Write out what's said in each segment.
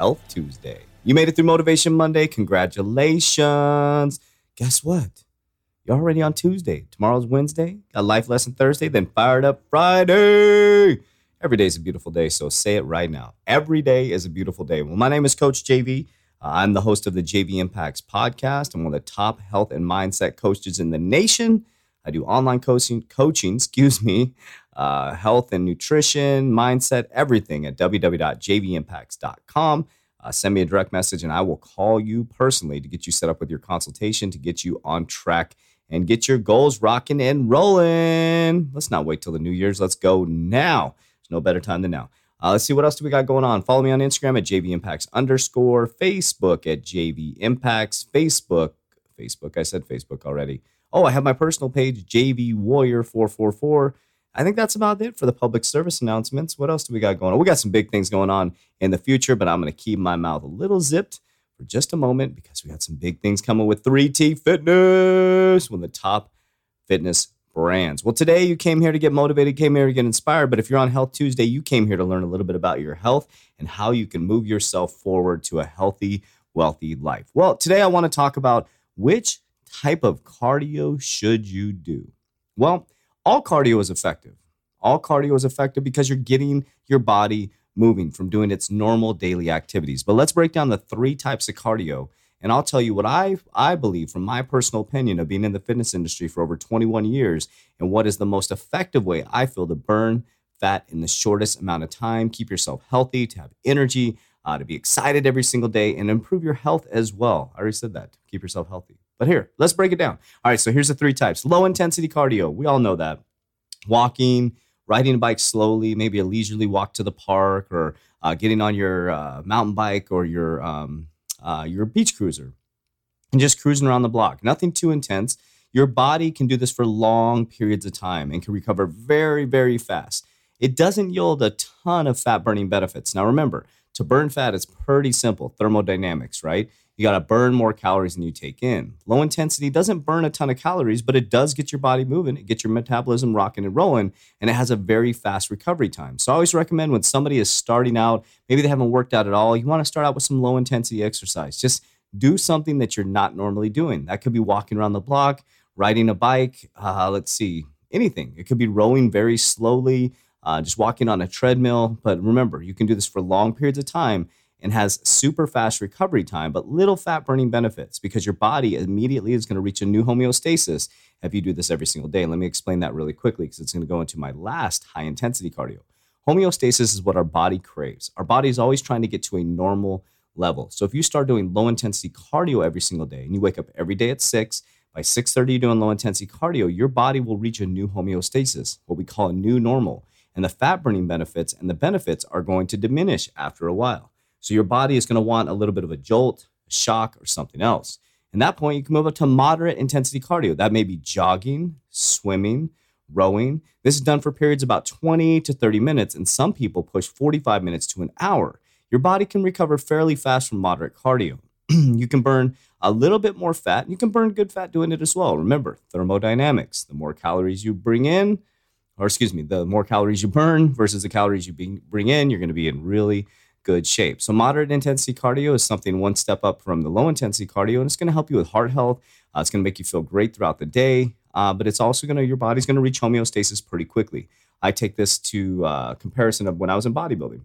Health Tuesday. You made it through Motivation Monday. Congratulations. Guess what? You're already on Tuesday. Tomorrow's Wednesday. Got Life Lesson Thursday, then Fired Up Friday. Every day is a beautiful day, so say it right now. Every day is a beautiful day. Well, my name is Coach JV. Uh, I'm the host of the JV Impacts podcast. I'm one of the top health and mindset coaches in the nation. I do online coaching, coaching, excuse me, uh, health and nutrition, mindset, everything at www.jvimpacts.com. Uh, send me a direct message and I will call you personally to get you set up with your consultation to get you on track and get your goals rocking and rolling. Let's not wait till the New Year's. Let's go now. There's no better time than now. Uh, let's see what else do we got going on. Follow me on Instagram at JV Impacts underscore, Facebook at JV Impacts, Facebook, Facebook. I said Facebook already. Oh, I have my personal page, JV Warrior four four four. I think that's about it for the public service announcements. What else do we got going on? We got some big things going on in the future, but I'm going to keep my mouth a little zipped for just a moment because we got some big things coming with 3T Fitness, one of the top fitness brands. Well, today you came here to get motivated, came here to get inspired. But if you're on Health Tuesday, you came here to learn a little bit about your health and how you can move yourself forward to a healthy, wealthy life. Well, today I want to talk about which type of cardio should you do? Well, all cardio is effective. All cardio is effective because you're getting your body moving from doing its normal daily activities. But let's break down the three types of cardio and I'll tell you what I, I believe from my personal opinion of being in the fitness industry for over 21 years and what is the most effective way I feel to burn fat in the shortest amount of time, keep yourself healthy, to have energy, uh, to be excited every single day, and improve your health as well. I already said that. Keep yourself healthy. But here, let's break it down. All right, so here's the three types low intensity cardio. We all know that. Walking, riding a bike slowly, maybe a leisurely walk to the park, or uh, getting on your uh, mountain bike or your um, uh, you're a beach cruiser and just cruising around the block. Nothing too intense. Your body can do this for long periods of time and can recover very, very fast. It doesn't yield a ton of fat burning benefits. Now, remember, to burn fat is pretty simple thermodynamics, right? You got to burn more calories than you take in. Low intensity doesn't burn a ton of calories, but it does get your body moving. It gets your metabolism rocking and rolling, and it has a very fast recovery time. So I always recommend when somebody is starting out, maybe they haven't worked out at all, you want to start out with some low intensity exercise. Just do something that you're not normally doing. That could be walking around the block, riding a bike. Uh, let's see, anything. It could be rowing very slowly, uh, just walking on a treadmill. But remember, you can do this for long periods of time and has super fast recovery time, but little fat burning benefits because your body immediately is going to reach a new homeostasis if you do this every single day. Let me explain that really quickly because it's going to go into my last high intensity cardio. Homeostasis is what our body craves. Our body is always trying to get to a normal level. So if you start doing low intensity cardio every single day and you wake up every day at 6, by 6:30 you're doing low intensity cardio, your body will reach a new homeostasis, what we call a new normal. And the fat burning benefits and the benefits are going to diminish after a while. So your body is going to want a little bit of a jolt, a shock, or something else. At that point, you can move up to moderate intensity cardio. That may be jogging, swimming, rowing. This is done for periods about 20 to 30 minutes, and some people push 45 minutes to an hour. Your body can recover fairly fast from moderate cardio. you can burn a little bit more fat. and You can burn good fat doing it as well. Remember, thermodynamics. The more calories you bring in, or excuse me, the more calories you burn versus the calories you bring in, you're going to be in really good shape. So, moderate intensity cardio is something one step up from the low intensity cardio, and it's going to help you with heart health. Uh, it's going to make you feel great throughout the day, uh, but it's also going to, your body's going to reach homeostasis pretty quickly. I take this to uh, comparison of when I was in bodybuilding.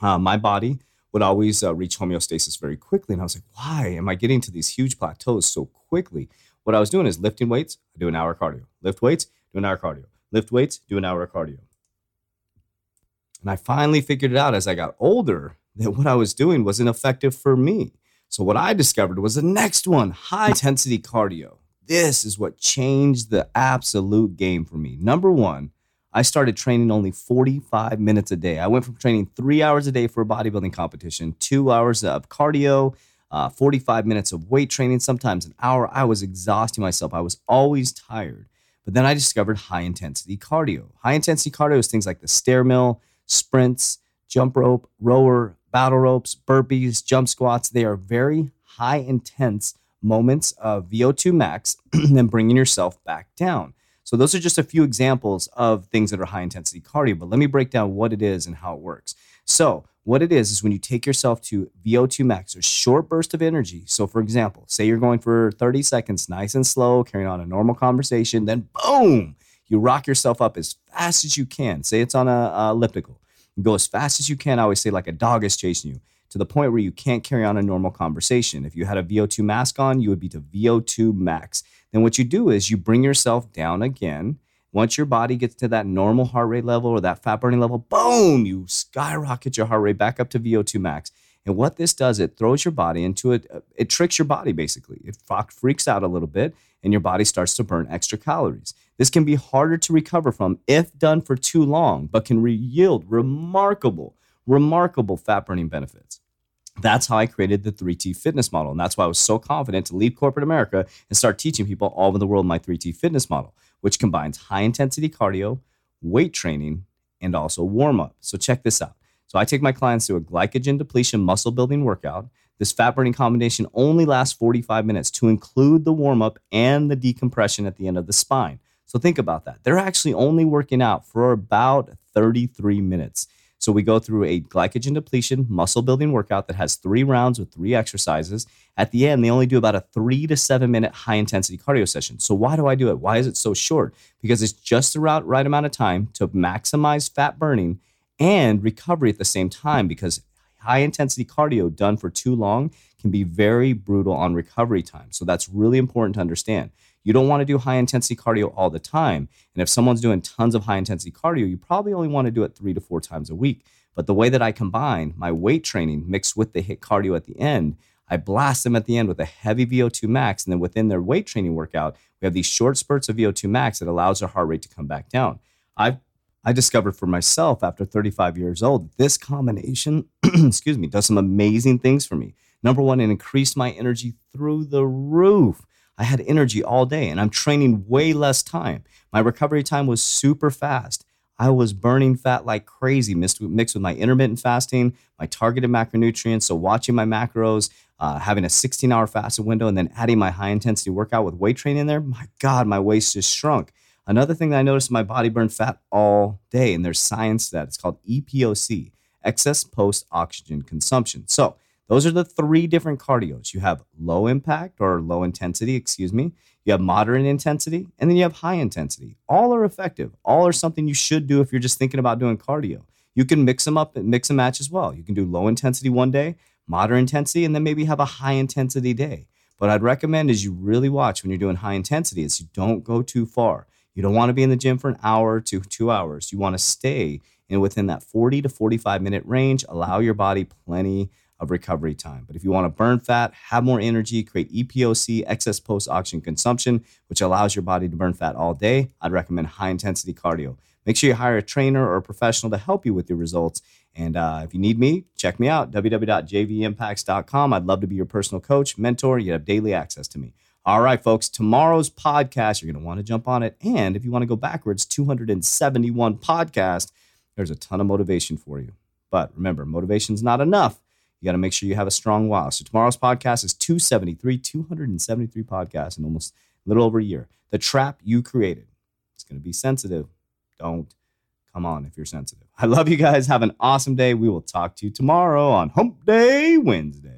Uh, my body would always uh, reach homeostasis very quickly. And I was like, why am I getting to these huge plateaus so quickly? What I was doing is lifting weights, I do an hour cardio. Lift weights, do an hour cardio. Lift weights, do an hour cardio. And I finally figured it out as I got older that what I was doing wasn't effective for me. So, what I discovered was the next one high intensity cardio. This is what changed the absolute game for me. Number one, I started training only 45 minutes a day. I went from training three hours a day for a bodybuilding competition, two hours of cardio, uh, 45 minutes of weight training, sometimes an hour. I was exhausting myself. I was always tired. But then I discovered high intensity cardio. High intensity cardio is things like the stair mill, sprints, jump rope, rower, battle ropes, burpees, jump squats. They are very high intense moments of VO2 max and then bringing yourself back down. So those are just a few examples of things that are high intensity cardio, but let me break down what it is and how it works. So, what it is is when you take yourself to VO2 max, a short burst of energy. So, for example, say you're going for 30 seconds, nice and slow, carrying on a normal conversation, then boom, you rock yourself up as fast as you can. Say it's on a, a elliptical. You go as fast as you can. I always say like a dog is chasing you to the point where you can't carry on a normal conversation. If you had a VO2 mask on, you would be to VO2 max. Then what you do is you bring yourself down again. Once your body gets to that normal heart rate level or that fat burning level, boom, you skyrocket your heart rate back up to VO2 max. And what this does, it throws your body into it, it tricks your body basically. It freaks out a little bit and your body starts to burn extra calories. This can be harder to recover from if done for too long, but can re- yield remarkable, remarkable fat burning benefits. That's how I created the 3T fitness model. And that's why I was so confident to leave corporate America and start teaching people all over the world my 3T fitness model, which combines high intensity cardio, weight training, and also warm up. So check this out. So I take my clients through a glycogen depletion muscle building workout. This fat burning combination only lasts 45 minutes to include the warm up and the decompression at the end of the spine. So think about that. They're actually only working out for about 33 minutes. So we go through a glycogen depletion muscle building workout that has three rounds with three exercises. At the end, they only do about a three to seven minute high intensity cardio session. So why do I do it? Why is it so short? Because it's just the right amount of time to maximize fat burning and recovery at the same time because high intensity cardio done for too long can be very brutal on recovery time. So that's really important to understand. You don't want to do high intensity cardio all the time. And if someone's doing tons of high intensity cardio, you probably only want to do it three to four times a week. But the way that I combine my weight training mixed with the HIIT cardio at the end, I blast them at the end with a heavy VO2 max. And then within their weight training workout, we have these short spurts of VO2 max that allows their heart rate to come back down. I've I discovered for myself after 35 years old, this combination, excuse me, does some amazing things for me. Number one, it increased my energy through the roof. I had energy all day and I'm training way less time. My recovery time was super fast. I was burning fat like crazy, mixed with, my intermittent fasting, my targeted macronutrients. So, watching my macros, uh, having a 16 hour fasted window, and then adding my high intensity workout with weight training in there, my God, my waist just shrunk. Another thing that I noticed my body burned fat all day, and there's science to that. It's called EPOC, excess post oxygen consumption. So, those are the three different cardios. You have low impact or low intensity, excuse me. You have moderate intensity, and then you have high intensity. All are effective. All are something you should do if you're just thinking about doing cardio. You can mix them up and mix and match as well. You can do low intensity one day, moderate intensity, and then maybe have a high intensity day. What I'd recommend is you really watch when you're doing high intensity is you don't go too far. You don't want to be in the gym for an hour to two hours. You want to stay in within that 40 to 45 minute range. Allow your body plenty of recovery time. But if you want to burn fat, have more energy, create EPOC, excess post oxygen consumption, which allows your body to burn fat all day, I'd recommend high intensity cardio. Make sure you hire a trainer or a professional to help you with your results. And uh, if you need me, check me out, www.jvimpacts.com. I'd love to be your personal coach, mentor. You have daily access to me. All right, folks, tomorrow's podcast, you're going to want to jump on it. And if you want to go backwards, 271 podcast, there's a ton of motivation for you. But remember, motivation's not enough you got to make sure you have a strong wow. So tomorrow's podcast is 273, 273 podcasts in almost a little over a year. The trap you created. It's going to be sensitive. Don't come on if you're sensitive. I love you guys. Have an awesome day. We will talk to you tomorrow on Hump Day Wednesday.